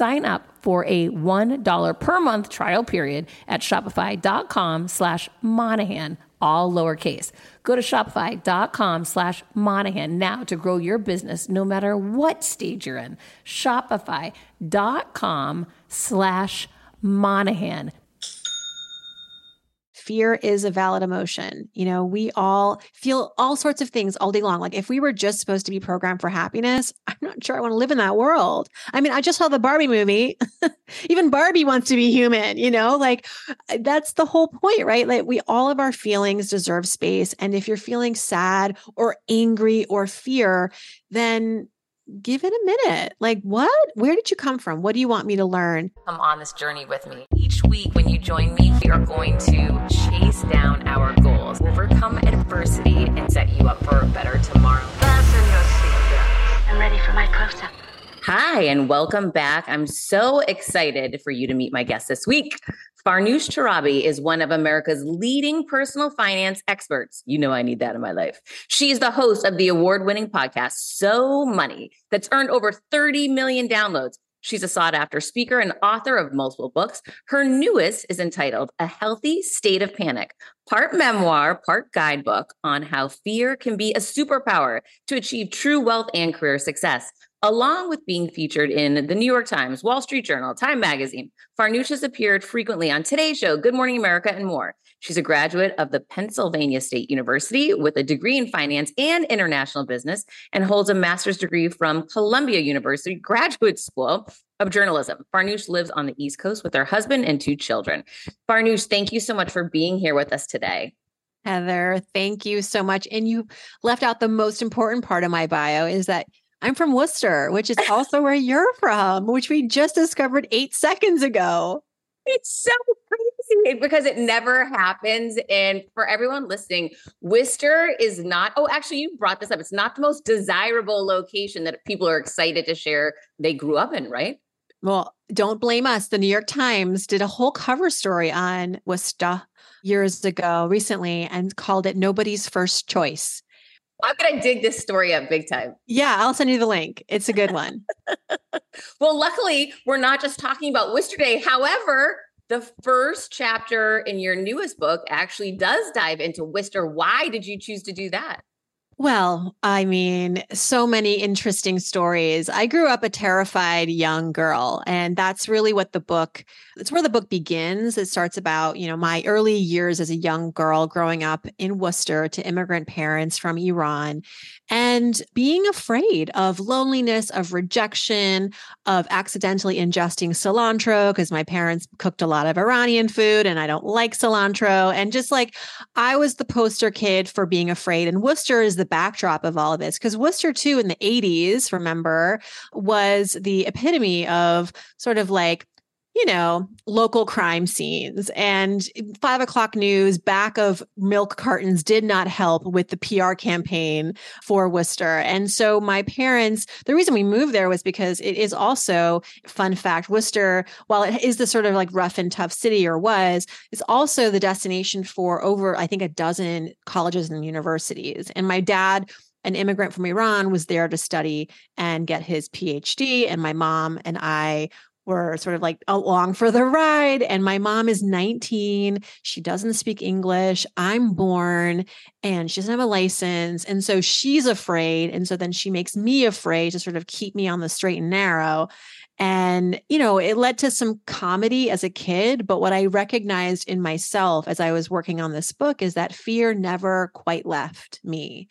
Sign up for a $1 per month trial period at shopify.com slash Monahan, all lowercase. Go to shopify.com slash Monahan now to grow your business no matter what stage you're in. Shopify.com slash Monahan fear is a valid emotion. You know, we all feel all sorts of things all day long. Like if we were just supposed to be programmed for happiness, I'm not sure I want to live in that world. I mean, I just saw the Barbie movie. Even Barbie wants to be human, you know? Like that's the whole point, right? Like we all of our feelings deserve space and if you're feeling sad or angry or fear, then give it a minute. Like, what? Where did you come from? What do you want me to learn? Come on this journey with me. Each week, when you join me, we are going to chase down our goals, overcome adversity, and set you up for a better tomorrow. Fasten your seatbelts. I'm ready for my close up. Hi, and welcome back. I'm so excited for you to meet my guest this week. Farnoosh Torabi is one of America's leading personal finance experts. You know, I need that in my life. She is the host of the award winning podcast, So Money, that's earned over 30 million downloads. She's a sought after speaker and author of multiple books. Her newest is entitled A Healthy State of Panic, part memoir, part guidebook on how fear can be a superpower to achieve true wealth and career success along with being featured in the New York Times, Wall Street Journal, Time Magazine. Farnoosh has appeared frequently on Today's Show, Good Morning America, and more. She's a graduate of the Pennsylvania State University with a degree in finance and international business and holds a master's degree from Columbia University Graduate School of Journalism. Farnoosh lives on the East Coast with her husband and two children. Farnoosh, thank you so much for being here with us today. Heather, thank you so much. And you left out the most important part of my bio is that I'm from Worcester, which is also where you're from, which we just discovered eight seconds ago. It's so crazy because it never happens. And for everyone listening, Worcester is not, oh, actually, you brought this up. It's not the most desirable location that people are excited to share they grew up in, right? Well, don't blame us. The New York Times did a whole cover story on Worcester years ago, recently, and called it Nobody's First Choice. I'm gonna dig this story up big time. Yeah, I'll send you the link. It's a good one. well, luckily, we're not just talking about Worcester Day. However, the first chapter in your newest book actually does dive into Worcester. Why did you choose to do that? Well, I mean, so many interesting stories. I grew up a terrified young girl, and that's really what the book it's where the book begins. It starts about, you know, my early years as a young girl growing up in Worcester to immigrant parents from Iran and being afraid of loneliness, of rejection, of accidentally ingesting cilantro because my parents cooked a lot of Iranian food and I don't like cilantro. And just like I was the poster kid for being afraid. And Worcester is the backdrop of all of this because Worcester, too, in the 80s, remember, was the epitome of sort of like you know, local crime scenes and five o'clock news back of milk cartons did not help with the PR campaign for Worcester. And so my parents, the reason we moved there was because it is also, fun fact, Worcester, while it is the sort of like rough and tough city or was, it's also the destination for over, I think, a dozen colleges and universities. And my dad, an immigrant from Iran was there to study and get his PhD. And my mom and I were sort of like along for the ride. And my mom is 19. She doesn't speak English. I'm born and she doesn't have a license. And so she's afraid. And so then she makes me afraid to sort of keep me on the straight and narrow. And, you know, it led to some comedy as a kid. But what I recognized in myself as I was working on this book is that fear never quite left me.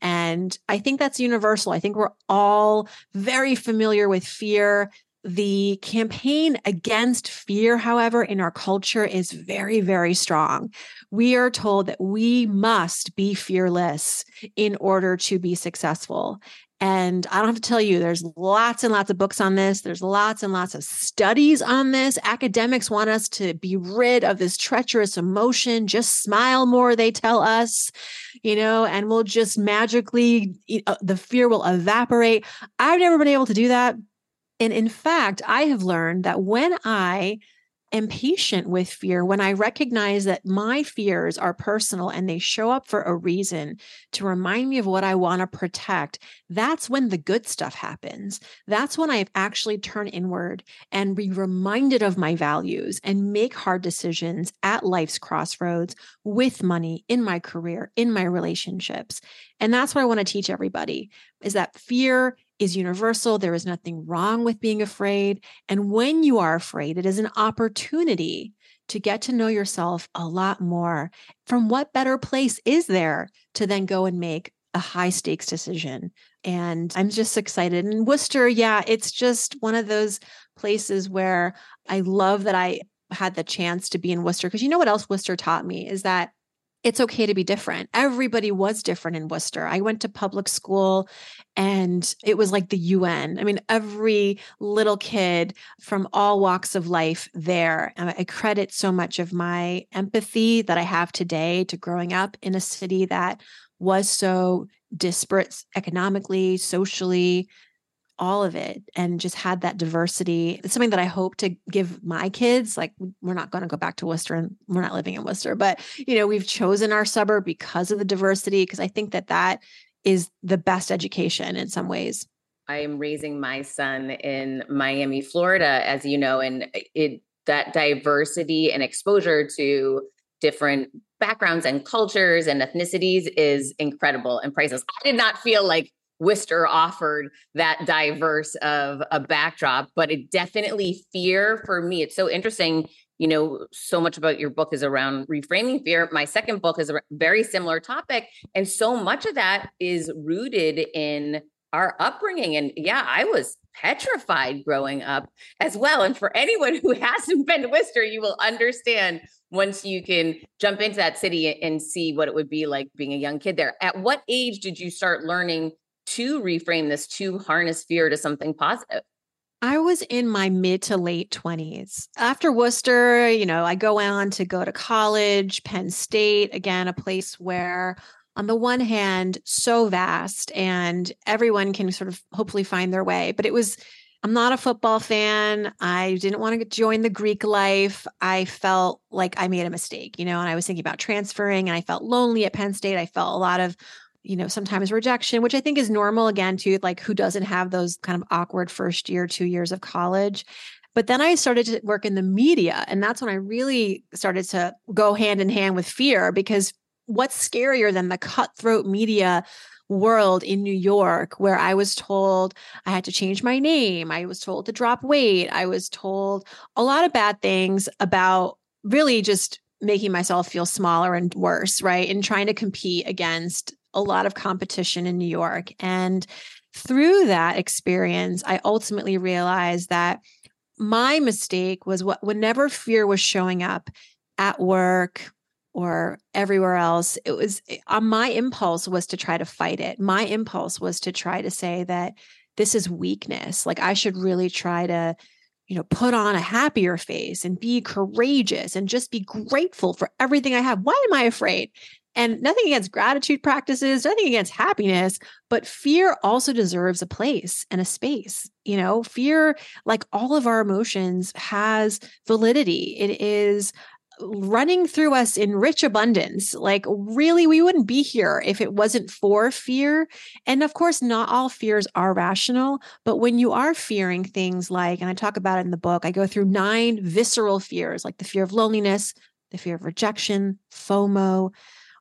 And I think that's universal. I think we're all very familiar with fear the campaign against fear, however, in our culture is very, very strong. We are told that we must be fearless in order to be successful. And I don't have to tell you, there's lots and lots of books on this. There's lots and lots of studies on this. Academics want us to be rid of this treacherous emotion. Just smile more, they tell us, you know, and we'll just magically, uh, the fear will evaporate. I've never been able to do that and in fact, I have learned that when I am patient with fear, when I recognize that my fears are personal and they show up for a reason to remind me of what I want to protect, that's when the good stuff happens. That's when I actually turn inward and be reminded of my values and make hard decisions at life's crossroads with money in my career, in my relationships. And that's what I want to teach everybody is that fear is universal. There is nothing wrong with being afraid. And when you are afraid, it is an opportunity to get to know yourself a lot more. From what better place is there to then go and make a high stakes decision? And I'm just excited. And Worcester, yeah, it's just one of those places where I love that I had the chance to be in Worcester. Because you know what else Worcester taught me is that it's okay to be different. Everybody was different in Worcester. I went to public school and it was like the UN. I mean, every little kid from all walks of life there. I credit so much of my empathy that I have today to growing up in a city that was so disparate economically, socially, all of it and just had that diversity. It's something that I hope to give my kids. Like, we're not going to go back to Worcester and we're not living in Worcester, but, you know, we've chosen our suburb because of the diversity, because I think that that is the best education in some ways. I am raising my son in Miami, Florida, as you know, and uh, it that diversity and exposure to different backgrounds and cultures and ethnicities is incredible and priceless. I did not feel like Worcester offered that diverse of a backdrop, but it definitely fear for me. It's so interesting. You know, so much about your book is around reframing fear. My second book is a very similar topic. And so much of that is rooted in our upbringing. And yeah, I was petrified growing up as well. And for anyone who hasn't been to Worcester, you will understand once you can jump into that city and see what it would be like being a young kid there. At what age did you start learning to reframe this to harness fear to something positive? I was in my mid to late 20s. After Worcester, you know, I go on to go to college, Penn State, again, a place where, on the one hand, so vast and everyone can sort of hopefully find their way. But it was, I'm not a football fan. I didn't want to join the Greek life. I felt like I made a mistake, you know, and I was thinking about transferring and I felt lonely at Penn State. I felt a lot of you know, sometimes rejection, which I think is normal again, too, like who doesn't have those kind of awkward first year, two years of college. But then I started to work in the media. And that's when I really started to go hand in hand with fear because what's scarier than the cutthroat media world in New York where I was told I had to change my name, I was told to drop weight, I was told a lot of bad things about really just making myself feel smaller and worse, right? And trying to compete against a lot of competition in New York. And through that experience, I ultimately realized that my mistake was what whenever fear was showing up at work or everywhere else, it was uh, my impulse was to try to fight it. My impulse was to try to say that this is weakness. Like I should really try to you know, put on a happier face and be courageous and just be grateful for everything I have. Why am I afraid? And nothing against gratitude practices, nothing against happiness, but fear also deserves a place and a space. You know, fear, like all of our emotions, has validity. It is running through us in rich abundance. Like, really, we wouldn't be here if it wasn't for fear. And of course, not all fears are rational, but when you are fearing things like, and I talk about it in the book, I go through nine visceral fears, like the fear of loneliness, the fear of rejection, FOMO,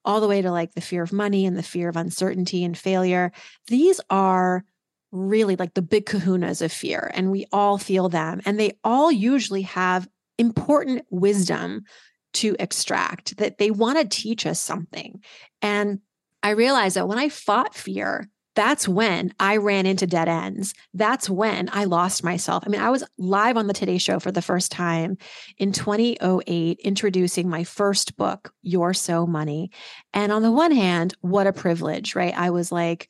all the way to like the fear of money and the fear of uncertainty and failure. These are really like the big kahunas of fear, and we all feel them. And they all usually have important wisdom to extract that they want to teach us something. And I realized that when I fought fear, that's when I ran into dead ends. That's when I lost myself. I mean, I was live on the Today Show for the first time in 2008, introducing my first book, You're So Money. And on the one hand, what a privilege, right? I was like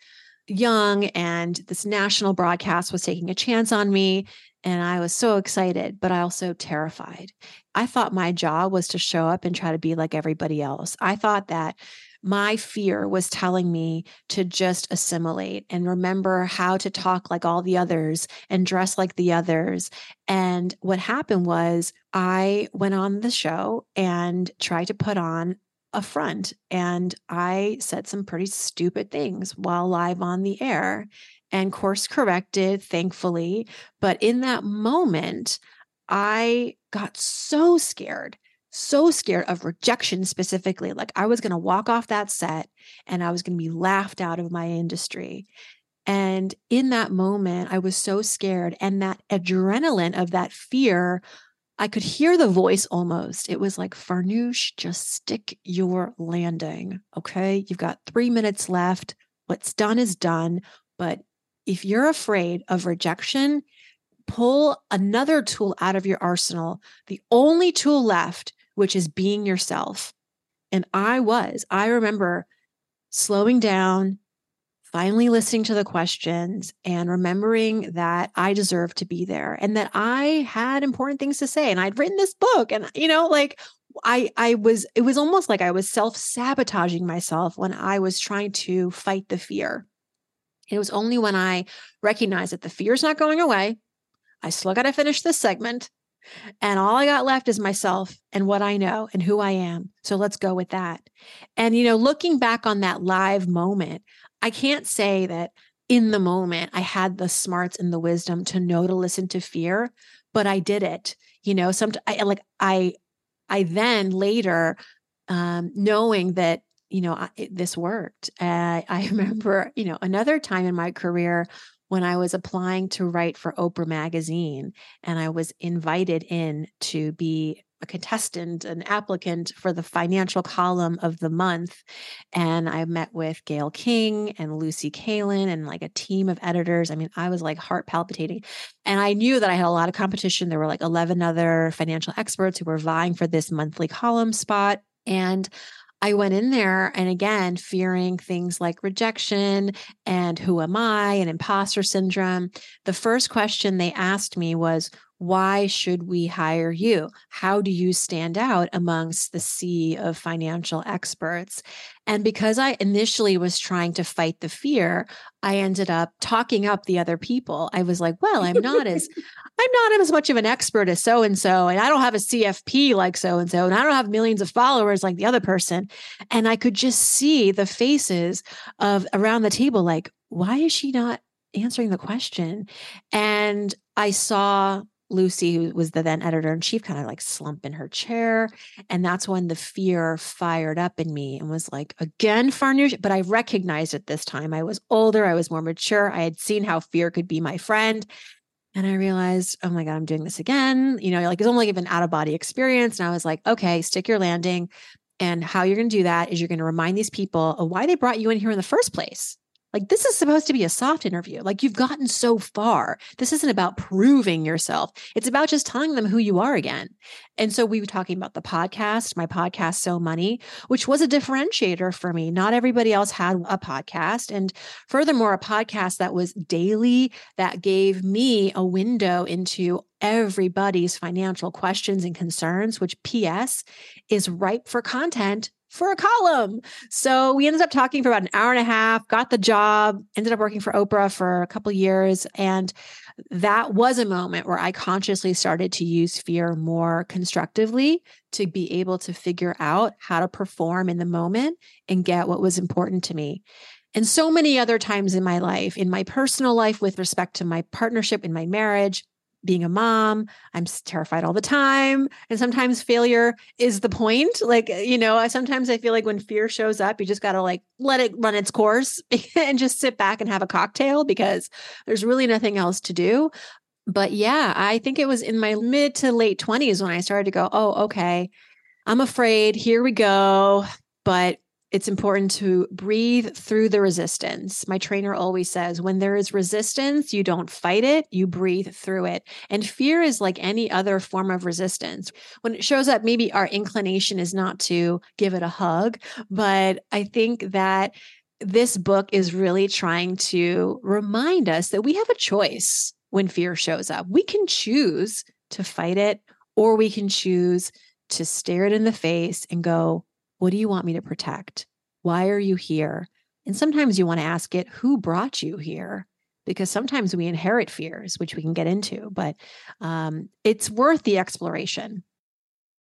young, and this national broadcast was taking a chance on me. And I was so excited, but I also terrified. I thought my job was to show up and try to be like everybody else. I thought that my fear was telling me to just assimilate and remember how to talk like all the others and dress like the others. And what happened was I went on the show and tried to put on a front and I said some pretty stupid things while live on the air and course corrected, thankfully. But in that moment, I got so scared so scared of rejection specifically. Like I was going to walk off that set and I was going to be laughed out of my industry. And in that moment, I was so scared. And that adrenaline of that fear, I could hear the voice almost. It was like, Farnoosh, just stick your landing. Okay. You've got three minutes left. What's done is done. But if you're afraid of rejection, pull another tool out of your arsenal. The only tool left which is being yourself. And I was, I remember slowing down, finally listening to the questions and remembering that I deserved to be there and that I had important things to say and I'd written this book and you know like I I was it was almost like I was self-sabotaging myself when I was trying to fight the fear. It was only when I recognized that the fear is not going away. I still got to finish this segment and all I got left is myself and what I know and who I am. So let's go with that. And, you know, looking back on that live moment, I can't say that in the moment I had the smarts and the wisdom to know to listen to fear, but I did it. You know, some I, like I, I then later, um, knowing that you know I, it, this worked. Uh, I remember, you know, another time in my career when I was applying to write for Oprah Magazine and I was invited in to be a contestant, an applicant for the financial column of the month. And I met with Gayle King and Lucy Kaylin and like a team of editors. I mean, I was like heart palpitating. And I knew that I had a lot of competition. There were like 11 other financial experts who were vying for this monthly column spot. And I went in there and again, fearing things like rejection and who am I and imposter syndrome. The first question they asked me was, why should we hire you? How do you stand out amongst the sea of financial experts? And because I initially was trying to fight the fear, I ended up talking up the other people. I was like, well, I'm not as I'm not as much of an expert as so and so and I don't have a CFP like so and so and I don't have millions of followers like the other person. And I could just see the faces of around the table like, why is she not answering the question? And I saw Lucy, who was the then editor in chief, kind of like slump in her chair. And that's when the fear fired up in me and was like, again, Farnoosh. But I recognized it this time. I was older, I was more mature. I had seen how fear could be my friend. And I realized, oh my God, I'm doing this again. You know, like it's only like an out of body experience. And I was like, okay, stick your landing. And how you're going to do that is you're going to remind these people of why they brought you in here in the first place. Like, this is supposed to be a soft interview. Like, you've gotten so far. This isn't about proving yourself, it's about just telling them who you are again. And so, we were talking about the podcast, my podcast, So Money, which was a differentiator for me. Not everybody else had a podcast. And furthermore, a podcast that was daily, that gave me a window into everybody's financial questions and concerns, which PS is ripe for content for a column. So we ended up talking for about an hour and a half, got the job, ended up working for Oprah for a couple years. And that was a moment where I consciously started to use fear more constructively to be able to figure out how to perform in the moment and get what was important to me. And so many other times in my life, in my personal life, with respect to my partnership, in my marriage, being a mom, I'm terrified all the time. And sometimes failure is the point. Like, eh, you know, I sometimes I feel like when fear shows up, you just got to like let it run its course and just sit back and have a cocktail because there's really nothing else to do. But yeah, I think it was in my mid to late 20s when I started to go, oh, okay, I'm afraid. Here we go. But it's important to breathe through the resistance. My trainer always says when there is resistance, you don't fight it, you breathe through it. And fear is like any other form of resistance. When it shows up, maybe our inclination is not to give it a hug, but I think that this book is really trying to remind us that we have a choice when fear shows up. We can choose to fight it, or we can choose to stare it in the face and go, what do you want me to protect? Why are you here? And sometimes you want to ask it, Who brought you here? Because sometimes we inherit fears, which we can get into, but um, it's worth the exploration.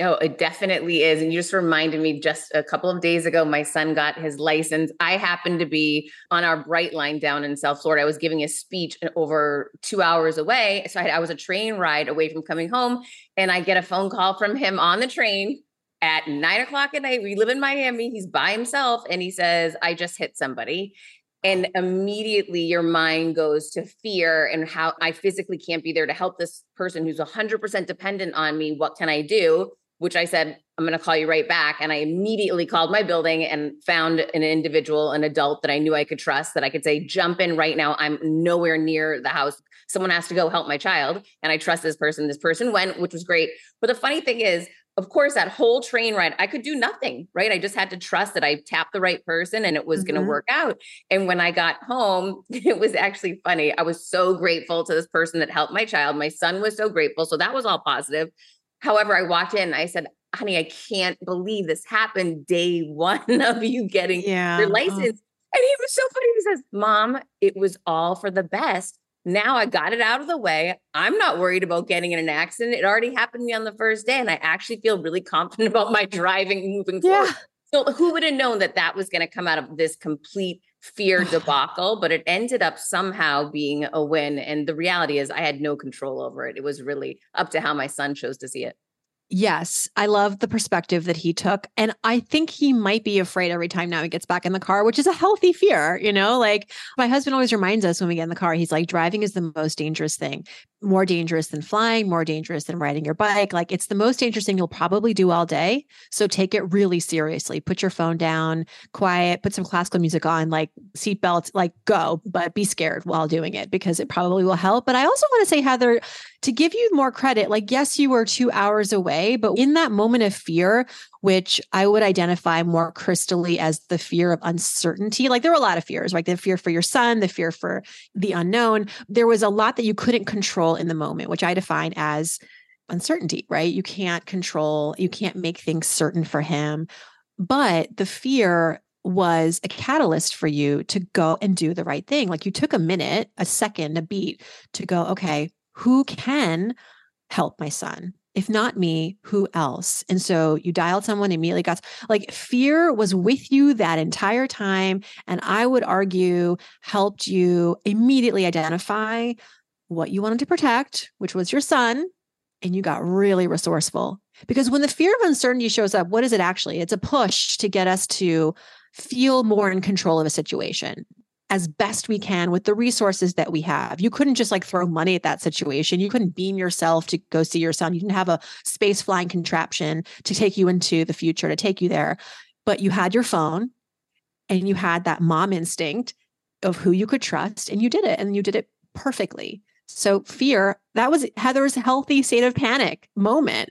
Oh, it definitely is. And you just reminded me just a couple of days ago, my son got his license. I happened to be on our Brightline down in South Florida. I was giving a speech over two hours away. So I, I was a train ride away from coming home. And I get a phone call from him on the train at nine o'clock at night. We live in Miami. He's by himself. And he says, I just hit somebody. And immediately your mind goes to fear and how I physically can't be there to help this person who's 100% dependent on me. What can I do? Which I said, I'm going to call you right back. And I immediately called my building and found an individual, an adult that I knew I could trust, that I could say, jump in right now. I'm nowhere near the house. Someone has to go help my child. And I trust this person. This person went, which was great. But the funny thing is, of course, that whole train ride, I could do nothing, right? I just had to trust that I tapped the right person and it was mm-hmm. going to work out. And when I got home, it was actually funny. I was so grateful to this person that helped my child. My son was so grateful. So that was all positive. However, I walked in, and I said, honey, I can't believe this happened day one of you getting yeah. your license. And he was so funny. He says, Mom, it was all for the best. Now I got it out of the way. I'm not worried about getting in an accident. It already happened to me on the first day. And I actually feel really confident about my driving moving yeah. forward. So who would have known that that was going to come out of this complete fear debacle, but it ended up somehow being a win. And the reality is, I had no control over it. It was really up to how my son chose to see it. Yes, I love the perspective that he took. And I think he might be afraid every time now he gets back in the car, which is a healthy fear. You know, like my husband always reminds us when we get in the car, he's like, driving is the most dangerous thing more dangerous than flying, more dangerous than riding your bike. Like it's the most dangerous thing you'll probably do all day. So take it really seriously. Put your phone down, quiet, put some classical music on, like seatbelts, like go, but be scared while doing it because it probably will help. But I also want to say, Heather, to give you more credit, like, yes, you were two hours away, but in that moment of fear, which I would identify more crystally as the fear of uncertainty. Like there were a lot of fears, like the fear for your son, the fear for the unknown. There was a lot that you couldn't control in the moment, which I define as uncertainty, right? You can't control, you can't make things certain for him. But the fear was a catalyst for you to go and do the right thing. Like you took a minute, a second, a beat to go, okay, who can help my son? If not me, who else? And so you dialed someone immediately got like fear was with you that entire time. And I would argue helped you immediately identify what you wanted to protect, which was your son. And you got really resourceful. Because when the fear of uncertainty shows up, what is it actually? It's a push to get us to feel more in control of a situation as best we can with the resources that we have. You couldn't just like throw money at that situation. You couldn't beam yourself to go see your son. You didn't have a space flying contraption to take you into the future, to take you there. But you had your phone and you had that mom instinct of who you could trust and you did it and you did it perfectly. So fear, that was Heather's healthy state of panic moment.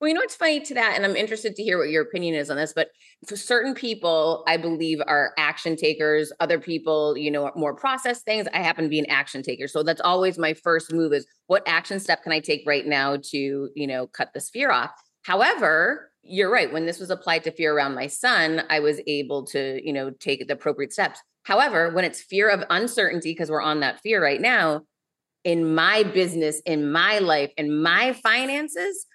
Well, you know what's funny to that, and I'm interested to hear what your opinion is on this. But for certain people, I believe are action takers. Other people, you know, more process things. I happen to be an action taker, so that's always my first move: is what action step can I take right now to, you know, cut this fear off. However, you're right. When this was applied to fear around my son, I was able to, you know, take the appropriate steps. However, when it's fear of uncertainty, because we're on that fear right now, in my business, in my life, in my finances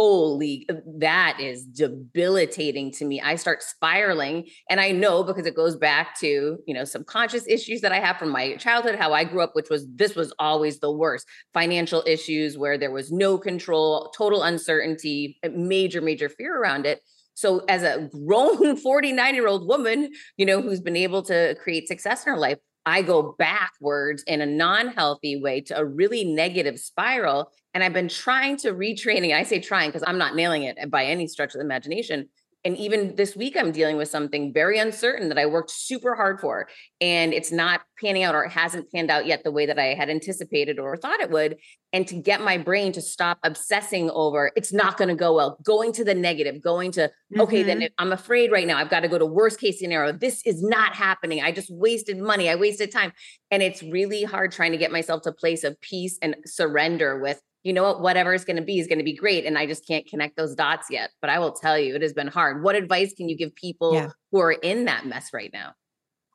holy uh, that is debilitating to me i start spiraling and i know because it goes back to you know subconscious issues that i have from my childhood how i grew up which was this was always the worst financial issues where there was no control total uncertainty major major fear around it so as a grown 49 year old woman you know who's been able to create success in her life I go backwards in a non healthy way to a really negative spiral. And I've been trying to retraining. I say trying because I'm not nailing it by any stretch of the imagination, and even this week i'm dealing with something very uncertain that i worked super hard for and it's not panning out or it hasn't panned out yet the way that i had anticipated or thought it would and to get my brain to stop obsessing over it's not going to go well going to the negative going to mm-hmm. okay then mm-hmm. i'm afraid right now i've got to go to worst case scenario this is not happening i just wasted money i wasted time and it's really hard trying to get myself to a place of peace and surrender with you know what, whatever is going to be is going to be great. And I just can't connect those dots yet. But I will tell you, it has been hard. What advice can you give people yeah. who are in that mess right now?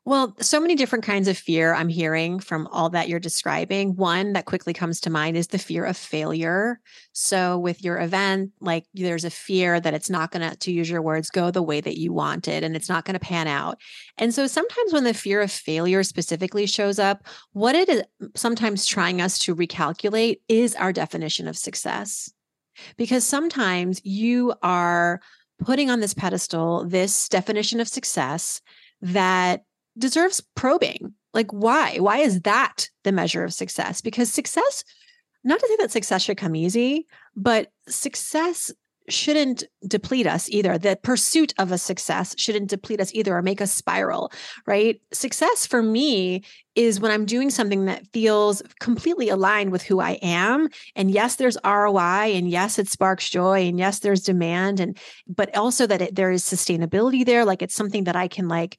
Well, so many different kinds of fear I'm hearing from all that you're describing. One that quickly comes to mind is the fear of failure. So, with your event, like there's a fear that it's not going to, to use your words, go the way that you wanted and it's not going to pan out. And so, sometimes when the fear of failure specifically shows up, what it is sometimes trying us to recalculate is our definition of success. Because sometimes you are putting on this pedestal this definition of success that deserves probing. Like, why? Why is that the measure of success? Because success, not to say that success should come easy, but success shouldn't deplete us either. The pursuit of a success shouldn't deplete us either or make us spiral, right? Success for me is when I'm doing something that feels completely aligned with who I am. And yes, there's ROI and yes, it sparks joy and yes, there's demand and but also that it, there is sustainability there like it's something that I can like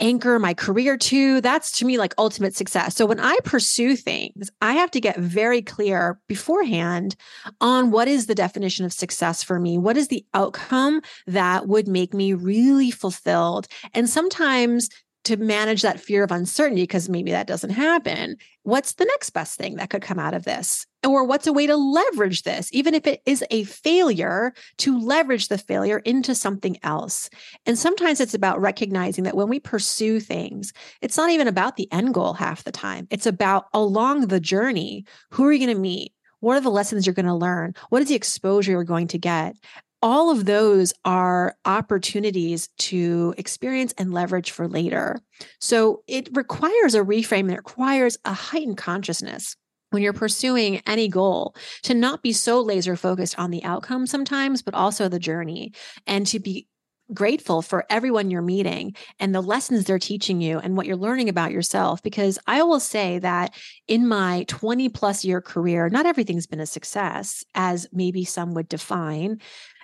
anchor my career to. That's to me like ultimate success. So when I pursue things, I have to get very clear beforehand on what is the definition of success for me? What is the outcome that would make me really fulfilled? And sometimes to manage that fear of uncertainty because maybe that doesn't happen. What's the next best thing that could come out of this? Or what's a way to leverage this even if it is a failure to leverage the failure into something else? And sometimes it's about recognizing that when we pursue things it's not even about the end goal half the time. It's about along the journey who are you going to meet? What are the lessons you're going to learn? What is the exposure you're going to get all of those are opportunities to experience and leverage for later. So it requires a reframe, it requires a heightened consciousness when you're pursuing any goal to not be so laser focused on the outcome sometimes, but also the journey and to be grateful for everyone you're meeting and the lessons they're teaching you and what you're learning about yourself. Because I will say that in my 20 plus year career, not everything's been a success as maybe some would define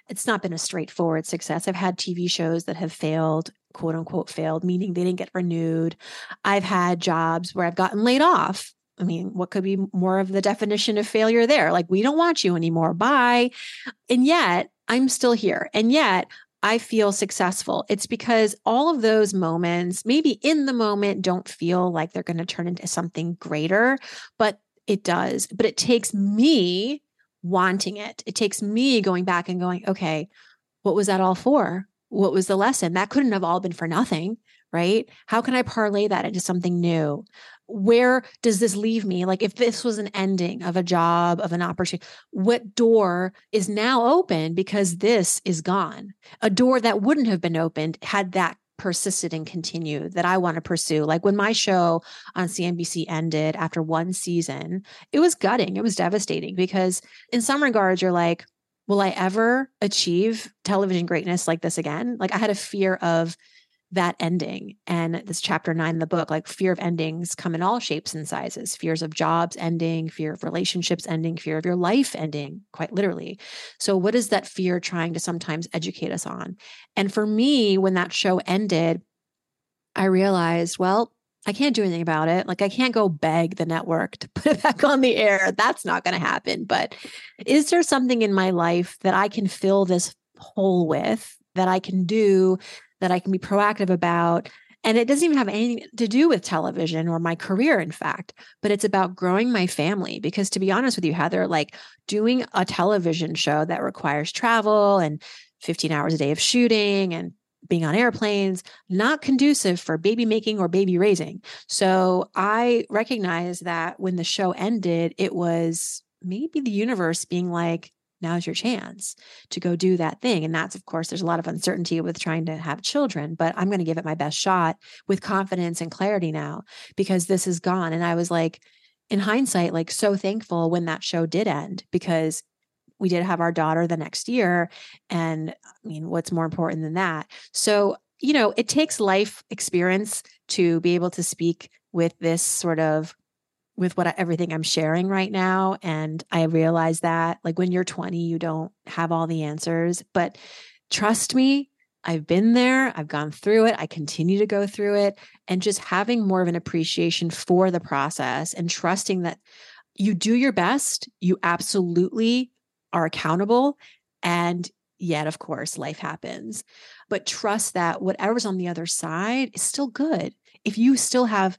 it's not been a straightforward success. I've had TV shows that have failed, quote unquote, failed, meaning they didn't get renewed. I've had jobs where I've gotten laid off. I mean, what could be more of the definition of failure there? Like, we don't want you anymore. Bye. And yet, I'm still here. And yet, I feel successful. It's because all of those moments, maybe in the moment, don't feel like they're going to turn into something greater, but it does. But it takes me wanting it. It takes me going back and going, okay, what was that all for? What was the lesson? That couldn't have all been for nothing, right? How can I parlay that into something new? Where does this leave me? Like, if this was an ending of a job, of an opportunity, what door is now open because this is gone? A door that wouldn't have been opened had that persisted and continued that I want to pursue. Like when my show on CNBC ended after one season, it was gutting. It was devastating because, in some regards, you're like, will I ever achieve television greatness like this again? Like I had a fear of that ending. And this chapter nine in the book, like fear of endings come in all shapes and sizes fears of jobs ending, fear of relationships ending, fear of your life ending, quite literally. So, what is that fear trying to sometimes educate us on? And for me, when that show ended, I realized, well, I can't do anything about it. Like, I can't go beg the network to put it back on the air. That's not going to happen. But is there something in my life that I can fill this hole with that I can do that I can be proactive about. And it doesn't even have anything to do with television or my career, in fact, but it's about growing my family. Because to be honest with you, Heather, like doing a television show that requires travel and 15 hours a day of shooting and being on airplanes, not conducive for baby making or baby raising. So I recognize that when the show ended, it was maybe the universe being like, now's your chance to go do that thing. And that's, of course, there's a lot of uncertainty with trying to have children, but I'm going to give it my best shot with confidence and clarity now because this is gone. And I was like, in hindsight, like so thankful when that show did end because we did have our daughter the next year. And I mean, what's more important than that? So, you know, it takes life experience to be able to speak with this sort of with what I, everything I'm sharing right now. And I realize that like when you're 20, you don't have all the answers, but trust me, I've been there, I've gone through it, I continue to go through it, and just having more of an appreciation for the process and trusting that you do your best, you absolutely are accountable. And yet, of course, life happens. But trust that whatever's on the other side is still good. If you still have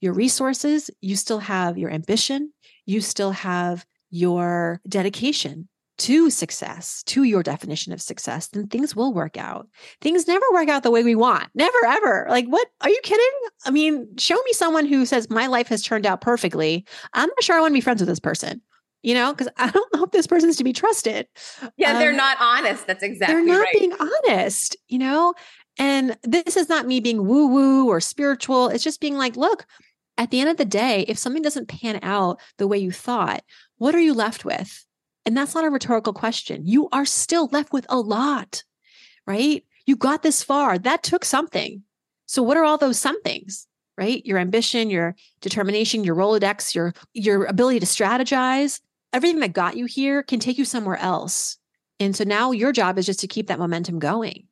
your resources, you still have your ambition, you still have your dedication to success, to your definition of success, then things will work out. Things never work out the way we want. Never, ever. Like, what? Are you kidding? I mean, show me someone who says, my life has turned out perfectly. I'm not sure I want to be friends with this person, you know, because I don't know if this person's to be trusted. Yeah, um, they're not honest. That's exactly They're not right. being honest, you know? And this is not me being woo woo or spiritual. It's just being like, look, at the end of the day, if something doesn't pan out the way you thought, what are you left with? And that's not a rhetorical question. You are still left with a lot, right? You got this far. That took something. So what are all those somethings? Right? Your ambition, your determination, your Rolodex, your your ability to strategize, everything that got you here can take you somewhere else. And so now your job is just to keep that momentum going.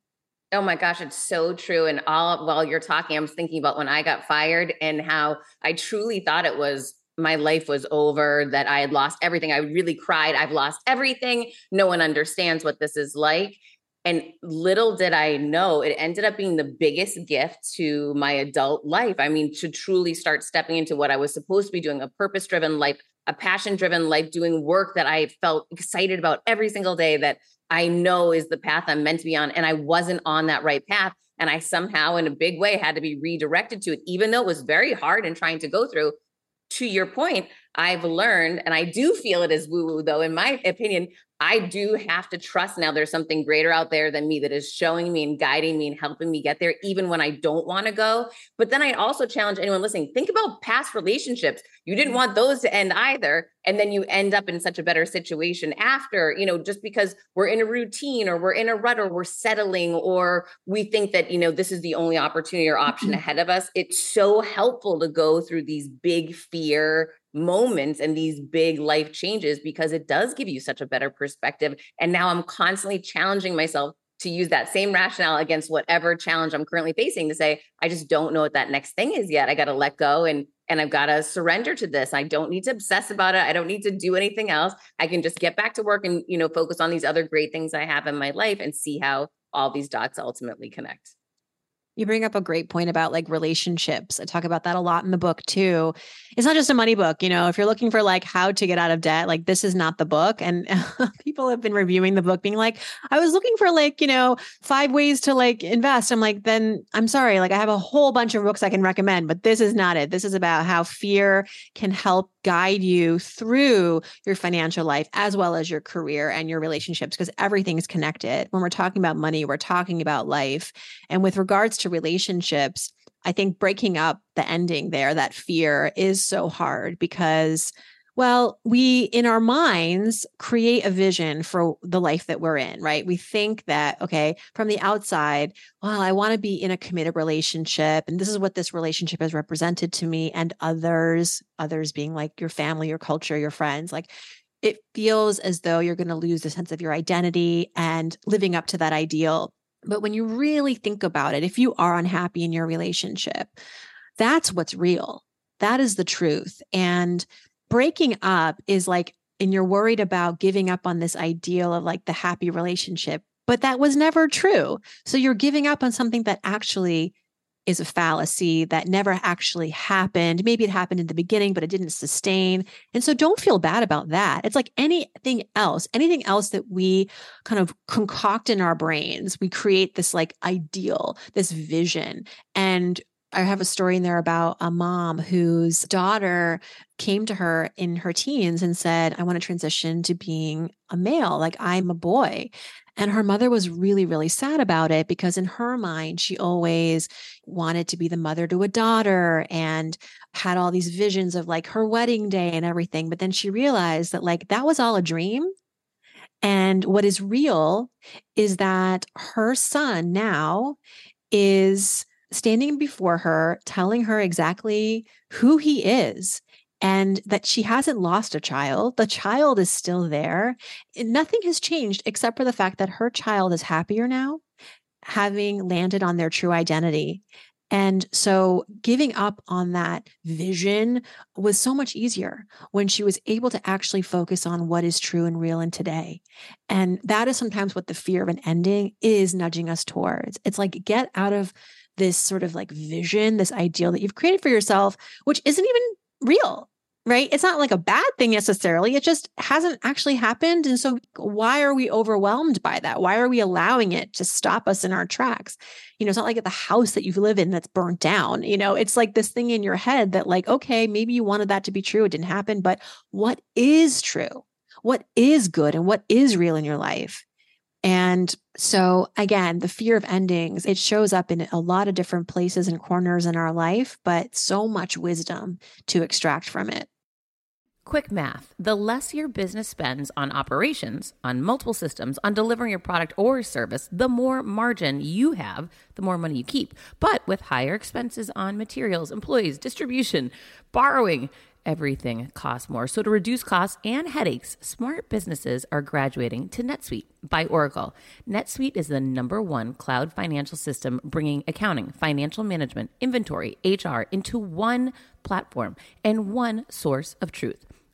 Oh my gosh, it's so true. And all while you're talking, I was thinking about when I got fired and how I truly thought it was my life was over, that I had lost everything. I really cried. I've lost everything. No one understands what this is like. And little did I know, it ended up being the biggest gift to my adult life. I mean, to truly start stepping into what I was supposed to be doing a purpose driven life, a passion driven life, doing work that I felt excited about every single day that I know is the path I'm meant to be on. And I wasn't on that right path. And I somehow, in a big way, had to be redirected to it, even though it was very hard and trying to go through. To your point, I've learned, and I do feel it as woo woo, though, in my opinion, I do have to trust now there's something greater out there than me that is showing me and guiding me and helping me get there, even when I don't want to go. But then I also challenge anyone listening think about past relationships. You didn't want those to end either. And then you end up in such a better situation after, you know, just because we're in a routine or we're in a rut or we're settling or we think that, you know, this is the only opportunity or option mm-hmm. ahead of us. It's so helpful to go through these big fear moments and these big life changes because it does give you such a better perspective. And now I'm constantly challenging myself to use that same rationale against whatever challenge I'm currently facing to say, I just don't know what that next thing is yet. I got to let go and and I've got to surrender to this. I don't need to obsess about it. I don't need to do anything else. I can just get back to work and, you know, focus on these other great things I have in my life and see how all these dots ultimately connect. You bring up a great point about like relationships. I talk about that a lot in the book too. It's not just a money book, you know, if you're looking for like how to get out of debt, like this is not the book. And people have been reviewing the book being like, I was looking for like, you know, five ways to like invest. I'm like, then I'm sorry, like I have a whole bunch of books I can recommend, but this is not it. This is about how fear can help guide you through your financial life as well as your career and your relationships because everything's connected. When we're talking about money, we're talking about life. And with regards to relationships, I think breaking up the ending there, that fear is so hard because, well, we in our minds create a vision for the life that we're in, right? We think that, okay, from the outside, well, I want to be in a committed relationship. And this is what this relationship has represented to me and others, others being like your family, your culture, your friends. Like it feels as though you're going to lose the sense of your identity and living up to that ideal but when you really think about it, if you are unhappy in your relationship, that's what's real. That is the truth. And breaking up is like, and you're worried about giving up on this ideal of like the happy relationship, but that was never true. So you're giving up on something that actually is a fallacy that never actually happened. Maybe it happened in the beginning, but it didn't sustain. And so don't feel bad about that. It's like anything else, anything else that we kind of concoct in our brains, we create this like ideal, this vision. And I have a story in there about a mom whose daughter came to her in her teens and said, I want to transition to being a male, like I'm a boy. And her mother was really, really sad about it because in her mind, she always wanted to be the mother to a daughter and had all these visions of like her wedding day and everything. But then she realized that like that was all a dream. And what is real is that her son now is standing before her, telling her exactly who he is and that she hasn't lost a child. The child is still there. Nothing has changed except for the fact that her child is happier now, having landed on their true identity. And so giving up on that vision was so much easier when she was able to actually focus on what is true and real in today. And that is sometimes what the fear of an ending is nudging us towards. It's like get out of this sort of like vision, this ideal that you've created for yourself, which isn't even real right? It's not like a bad thing necessarily. It just hasn't actually happened. And so, why are we overwhelmed by that? Why are we allowing it to stop us in our tracks? You know, it's not like the house that you live in that's burnt down. You know, it's like this thing in your head that, like, okay, maybe you wanted that to be true. It didn't happen. But what is true? What is good and what is real in your life? And so, again, the fear of endings, it shows up in a lot of different places and corners in our life, but so much wisdom to extract from it. Quick math the less your business spends on operations, on multiple systems, on delivering your product or service, the more margin you have, the more money you keep. But with higher expenses on materials, employees, distribution, borrowing, everything costs more. So to reduce costs and headaches, smart businesses are graduating to NetSuite by Oracle. NetSuite is the number one cloud financial system bringing accounting, financial management, inventory, HR into one platform and one source of truth.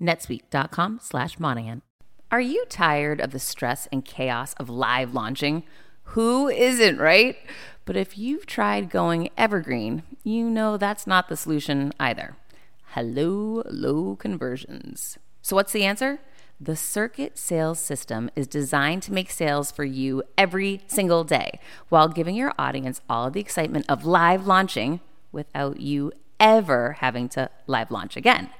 netsuite.com slash Monahan. Are you tired of the stress and chaos of live launching? Who isn't, right? But if you've tried going evergreen, you know that's not the solution either. Hello, low conversions. So, what's the answer? The Circuit Sales System is designed to make sales for you every single day while giving your audience all the excitement of live launching without you ever having to live launch again.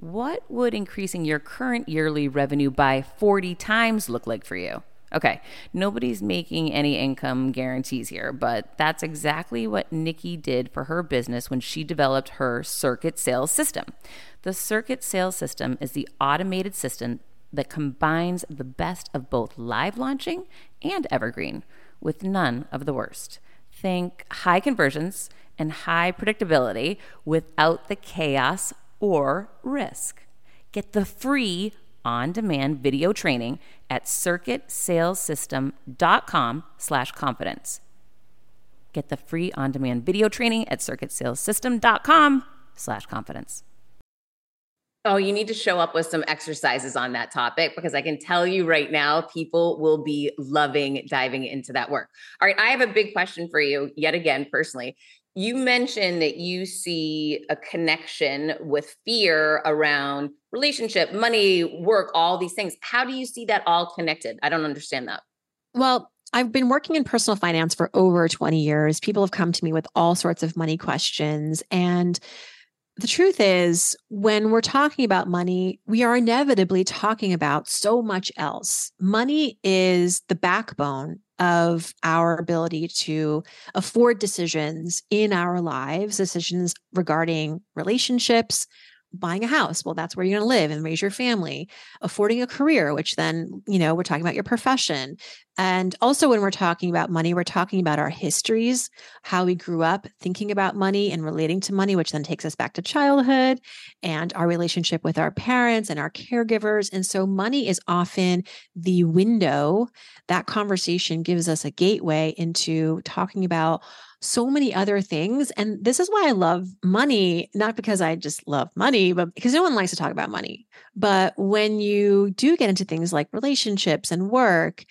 What would increasing your current yearly revenue by 40 times look like for you? Okay, nobody's making any income guarantees here, but that's exactly what Nikki did for her business when she developed her circuit sales system. The circuit sales system is the automated system that combines the best of both live launching and evergreen with none of the worst. Think high conversions and high predictability without the chaos or risk. Get the free on demand video training at circuitsalessystem.com slash confidence. Get the free on demand video training at circuitsalessystem.com slash confidence. Oh, you need to show up with some exercises on that topic because I can tell you right now, people will be loving diving into that work. All right, I have a big question for you, yet again, personally you mentioned that you see a connection with fear around relationship, money, work, all these things. How do you see that all connected? I don't understand that. Well, I've been working in personal finance for over 20 years. People have come to me with all sorts of money questions. And the truth is, when we're talking about money, we are inevitably talking about so much else. Money is the backbone of our ability to afford decisions in our lives, decisions regarding relationships, buying a house well that's where you're going to live and raise your family affording a career which then you know we're talking about your profession. And also when we're talking about money we're talking about our histories how we grew up thinking about money and relating to money which then takes us back to childhood and our relationship with our parents and our caregivers. And so money is often the window. That conversation gives us a gateway into talking about so many other things. And this is why I love money, not because I just love money, but because no one likes to talk about money. But when you do get into things like relationships and work,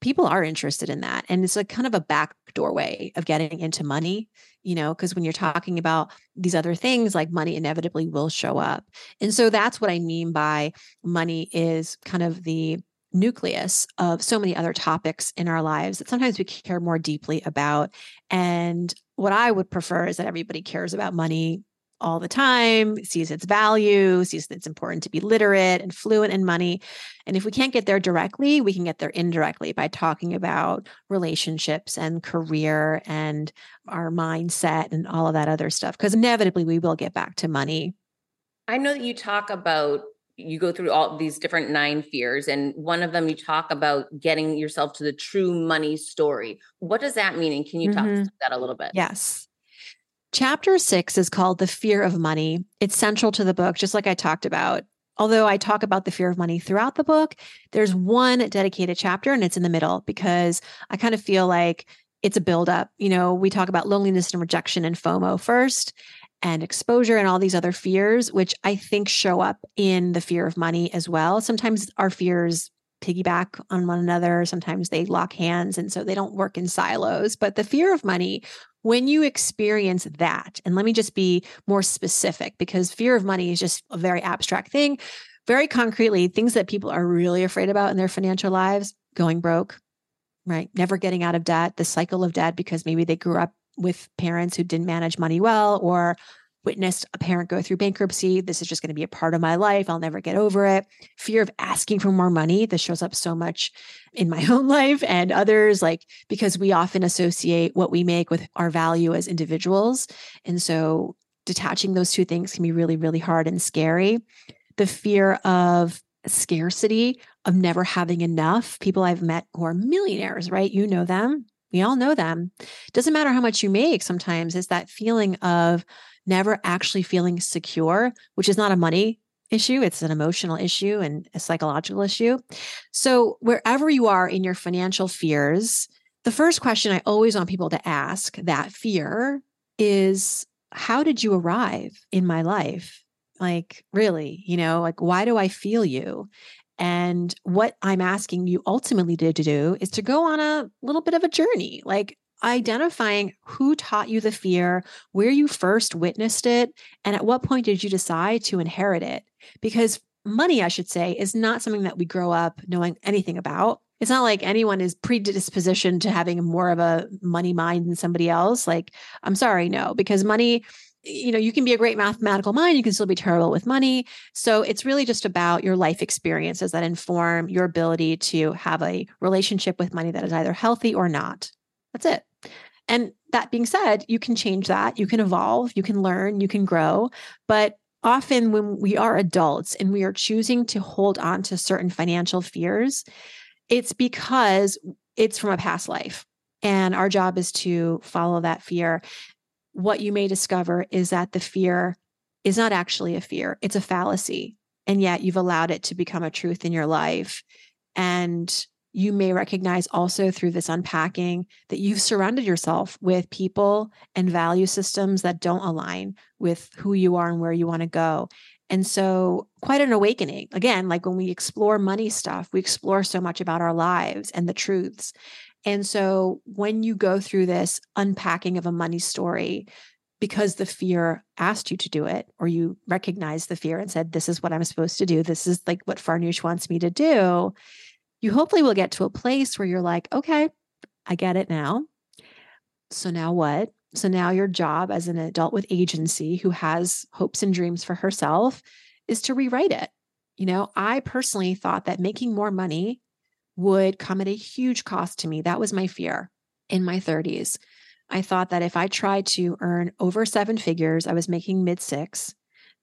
people are interested in that. And it's a kind of a back doorway of getting into money, you know, because when you're talking about these other things, like money inevitably will show up. And so that's what I mean by money is kind of the nucleus of so many other topics in our lives that sometimes we care more deeply about. And what I would prefer is that everybody cares about money all the time, sees its value, sees that it's important to be literate and fluent in money. And if we can't get there directly, we can get there indirectly by talking about relationships and career and our mindset and all of that other stuff. Because inevitably, we will get back to money. I know that you talk about you go through all these different nine fears and one of them you talk about getting yourself to the true money story. What does that mean? And can you mm-hmm. talk that a little bit? Yes. Chapter six is called the fear of money. It's central to the book just like i talked about. Although i talk about the fear of money throughout the book there's one dedicated chapter and it's in the middle because i kind of feel like it's a buildup. You know, we talk about loneliness and rejection and FOMO first and exposure and all these other fears, which I think show up in the fear of money as well. Sometimes our fears piggyback on one another, sometimes they lock hands, and so they don't work in silos. But the fear of money, when you experience that, and let me just be more specific because fear of money is just a very abstract thing. very concretely, things that people are really afraid about in their financial lives going broke, right? Never getting out of debt, the cycle of debt because maybe they grew up with parents who didn't manage money well or witnessed a parent go through bankruptcy. This is just going to be a part of my life. I'll never get over it. Fear of asking for more money. This shows up so much in my own life and others, like because we often associate what we make with our value as individuals. And so detaching those two things can be really, really hard and scary. The fear of scarcity, of never having enough. People I've met who are millionaires, right? You know them. We all know them. Doesn't matter how much you make sometimes, it's that feeling of never actually feeling secure, which is not a money issue, it's an emotional issue and a psychological issue. So, wherever you are in your financial fears, the first question I always want people to ask that fear is how did you arrive in my life? Like, really, you know, like, why do I feel you? And what I'm asking you ultimately to do is to go on a little bit of a journey, like identifying who taught you the fear, where you first witnessed it, and at what point did you decide to inherit it? Because money, I should say, is not something that we grow up knowing anything about. It's not like anyone is predispositioned to having more of a money mind than somebody else. Like, I'm sorry, no, because money you know, you can be a great mathematical mind, you can still be terrible with money. So it's really just about your life experiences that inform your ability to have a relationship with money that is either healthy or not. That's it. And that being said, you can change that. You can evolve, you can learn, you can grow. But often when we are adults and we are choosing to hold on to certain financial fears, it's because it's from a past life. And our job is to follow that fear what you may discover is that the fear is not actually a fear, it's a fallacy. And yet you've allowed it to become a truth in your life. And you may recognize also through this unpacking that you've surrounded yourself with people and value systems that don't align with who you are and where you want to go. And so, quite an awakening. Again, like when we explore money stuff, we explore so much about our lives and the truths. And so when you go through this unpacking of a money story, because the fear asked you to do it, or you recognized the fear and said, This is what I'm supposed to do, this is like what Farnoosh wants me to do, you hopefully will get to a place where you're like, Okay, I get it now. So now what? So now your job as an adult with agency who has hopes and dreams for herself is to rewrite it. You know, I personally thought that making more money would come at a huge cost to me. That was my fear in my 30s. I thought that if I tried to earn over seven figures, I was making mid six,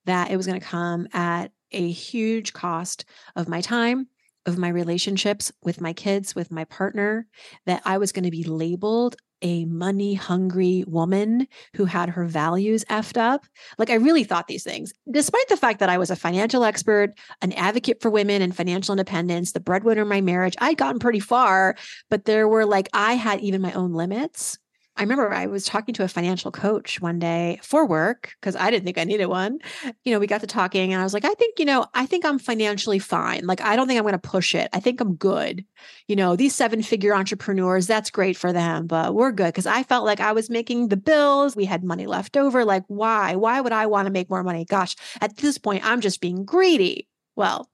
that it was going to come at a huge cost of my time, of my relationships with my kids, with my partner, that I was going to be labeled a money hungry woman who had her values effed up. Like, I really thought these things, despite the fact that I was a financial expert, an advocate for women and financial independence, the breadwinner in my marriage. I'd gotten pretty far, but there were like, I had even my own limits. I remember I was talking to a financial coach one day for work because I didn't think I needed one. You know, we got to talking and I was like, I think, you know, I think I'm financially fine. Like, I don't think I'm going to push it. I think I'm good. You know, these seven figure entrepreneurs, that's great for them, but we're good because I felt like I was making the bills. We had money left over. Like, why? Why would I want to make more money? Gosh, at this point, I'm just being greedy. Well,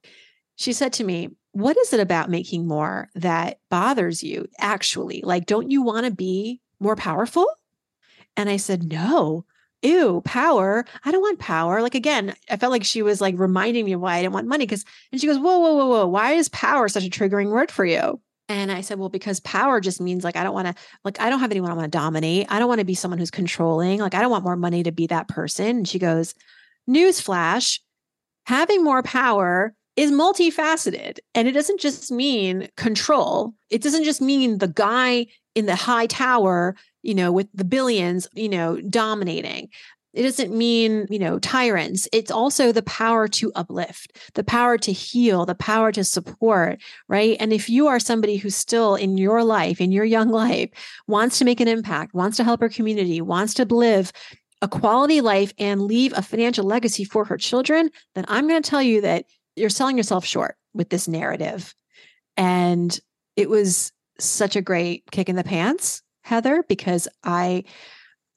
she said to me, What is it about making more that bothers you actually? Like, don't you want to be more powerful? And I said, no. Ew, power. I don't want power. Like again, I felt like she was like reminding me why I didn't want money. Cause and she goes, Whoa, whoa, whoa, whoa. Why is power such a triggering word for you? And I said, Well, because power just means like I don't want to, like, I don't have anyone I want to dominate. I don't want to be someone who's controlling. Like, I don't want more money to be that person. And she goes, Newsflash, having more power is multifaceted. And it doesn't just mean control. It doesn't just mean the guy in the high tower, you know, with the billions, you know, dominating. It doesn't mean, you know, tyrants. It's also the power to uplift, the power to heal, the power to support, right? And if you are somebody who's still in your life, in your young life, wants to make an impact, wants to help her community, wants to live a quality life and leave a financial legacy for her children, then I'm going to tell you that you're selling yourself short with this narrative. And it was such a great kick in the pants, Heather, because I,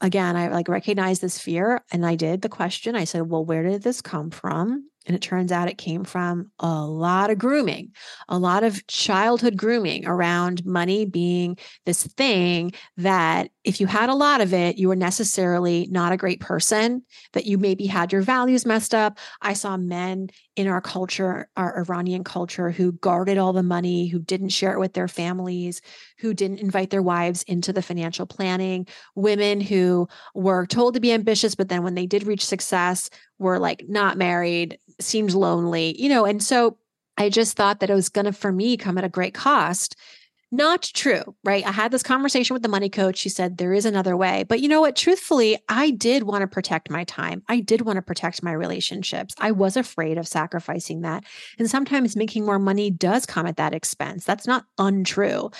again, I like recognize this fear and I did the question. I said, well, where did this come from? And it turns out it came from a lot of grooming, a lot of childhood grooming around money being this thing that if you had a lot of it, you were necessarily not a great person, that you maybe had your values messed up. I saw men in our culture, our Iranian culture, who guarded all the money, who didn't share it with their families, who didn't invite their wives into the financial planning, women who were told to be ambitious, but then when they did reach success, were like not married, seemed lonely, you know. And so I just thought that it was going to, for me, come at a great cost. Not true, right? I had this conversation with the money coach. She said there is another way. But you know what? Truthfully, I did want to protect my time. I did want to protect my relationships. I was afraid of sacrificing that. And sometimes making more money does come at that expense. That's not untrue.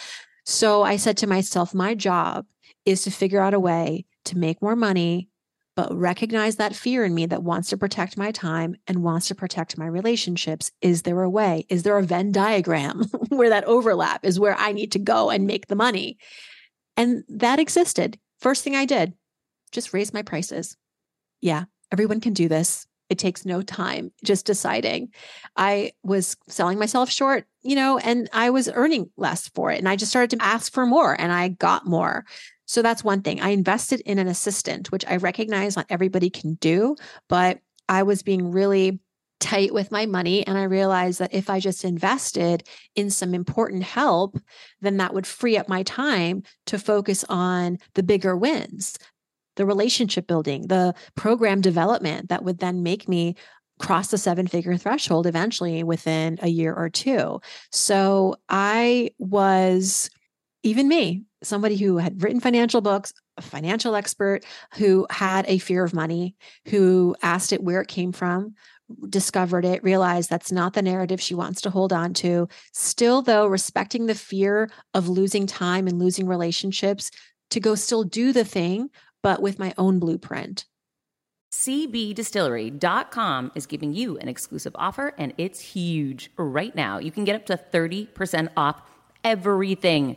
So I said to myself, my job is to figure out a way to make more money but recognize that fear in me that wants to protect my time and wants to protect my relationships. Is there a way? Is there a Venn diagram where that overlap is where I need to go and make the money? And that existed. First thing I did, just raise my prices. Yeah, everyone can do this. It takes no time, just deciding. I was selling myself short, you know, and I was earning less for it. And I just started to ask for more and I got more. So that's one thing. I invested in an assistant, which I recognize not everybody can do, but I was being really tight with my money. And I realized that if I just invested in some important help, then that would free up my time to focus on the bigger wins, the relationship building, the program development that would then make me cross the seven figure threshold eventually within a year or two. So I was, even me, somebody who had written financial books, a financial expert who had a fear of money, who asked it where it came from, discovered it, realized that's not the narrative she wants to hold on to. Still, though, respecting the fear of losing time and losing relationships to go still do the thing, but with my own blueprint. CBDistillery.com is giving you an exclusive offer, and it's huge. Right now, you can get up to 30% off everything.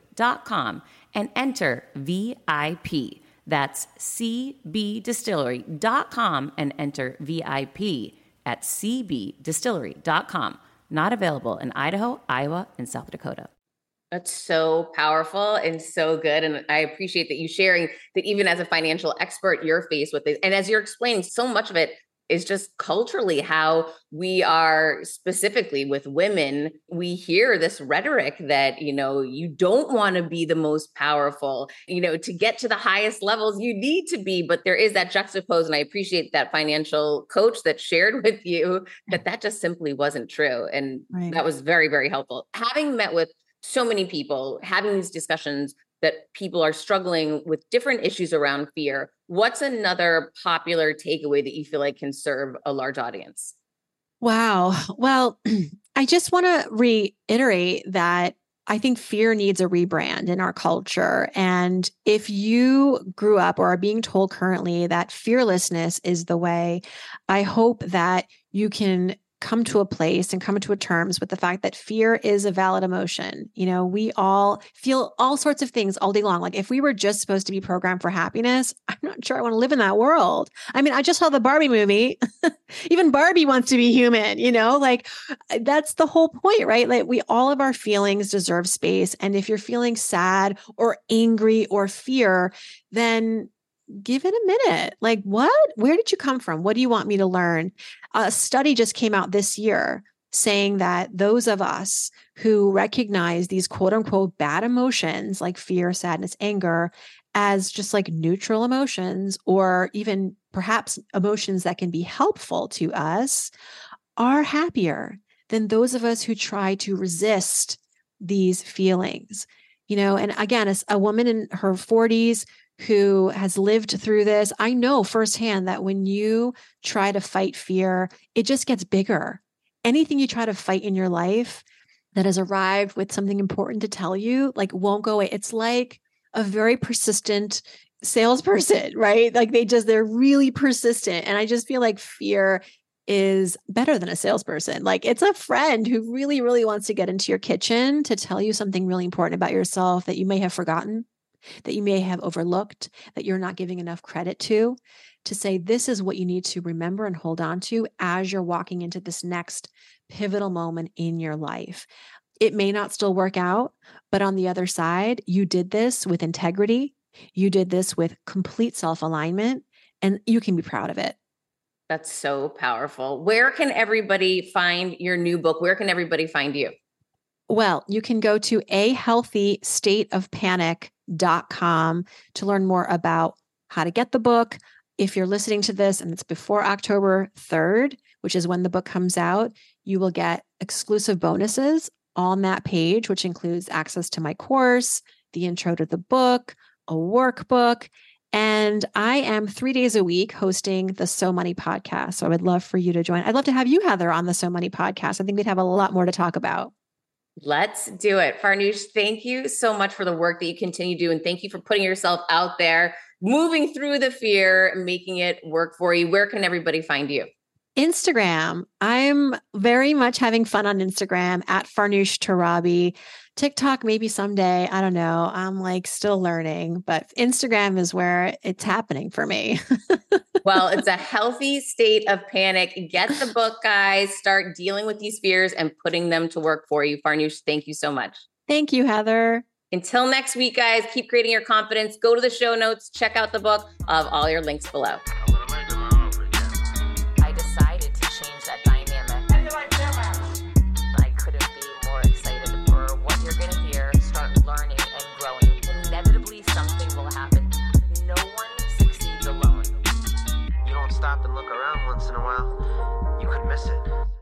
cbdistillery.com and enter VIP. That's cbdistillery.com and enter VIP at cbdistillery.com. Not available in Idaho, Iowa, and South Dakota. That's so powerful and so good. And I appreciate that you sharing that even as a financial expert, you're faced with this. And as you're explaining, so much of it is just culturally how we are specifically with women we hear this rhetoric that you know you don't want to be the most powerful you know to get to the highest levels you need to be but there is that juxtapose and i appreciate that financial coach that shared with you that that just simply wasn't true and right. that was very very helpful having met with so many people having these discussions that people are struggling with different issues around fear. What's another popular takeaway that you feel like can serve a large audience? Wow. Well, I just want to reiterate that I think fear needs a rebrand in our culture. And if you grew up or are being told currently that fearlessness is the way, I hope that you can come to a place and come to a terms with the fact that fear is a valid emotion. You know, we all feel all sorts of things all day long. Like if we were just supposed to be programmed for happiness, I'm not sure I want to live in that world. I mean, I just saw the Barbie movie. Even Barbie wants to be human, you know? Like that's the whole point, right? Like we all of our feelings deserve space and if you're feeling sad or angry or fear, then give it a minute. Like, what? Where did you come from? What do you want me to learn? A study just came out this year saying that those of us who recognize these quote unquote bad emotions like fear, sadness, anger as just like neutral emotions or even perhaps emotions that can be helpful to us are happier than those of us who try to resist these feelings. You know, and again, as a woman in her 40s who has lived through this, I know firsthand that when you try to fight fear, it just gets bigger. anything you try to fight in your life that has arrived with something important to tell you, like won't go away. It's like a very persistent salesperson, right? Like they just, they're really persistent. And I just feel like fear is better than a salesperson. Like it's a friend who really, really wants to get into your kitchen to tell you something really important about yourself that you may have forgotten, that you may have overlooked, that you're not giving enough credit to, to say, this is what you need to remember and hold on to as you're walking into this next pivotal moment in your life. It may not still work out, but on the other side, you did this with integrity. You did this with complete self alignment, and you can be proud of it. That's so powerful. Where can everybody find your new book? Where can everybody find you? Well, you can go to a healthy state of panic.com to learn more about how to get the book. If you're listening to this and it's before October 3rd, which is when the book comes out, you will get exclusive bonuses on that page, which includes access to my course, the intro to the book, a workbook. And I am three days a week hosting the So Money podcast. So I would love for you to join. I'd love to have you, Heather, on the So Money podcast. I think we'd have a lot more to talk about. Let's do it. Farnoosh, thank you so much for the work that you continue to do. And thank you for putting yourself out there, moving through the fear, making it work for you. Where can everybody find you? Instagram. I'm very much having fun on Instagram at Farnoosh Torabi. TikTok, maybe someday. I don't know. I'm like still learning, but Instagram is where it's happening for me. well, it's a healthy state of panic. Get the book, guys. Start dealing with these fears and putting them to work for you. Farnoosh, thank you so much. Thank you, Heather. Until next week, guys, keep creating your confidence. Go to the show notes, check out the book of all your links below.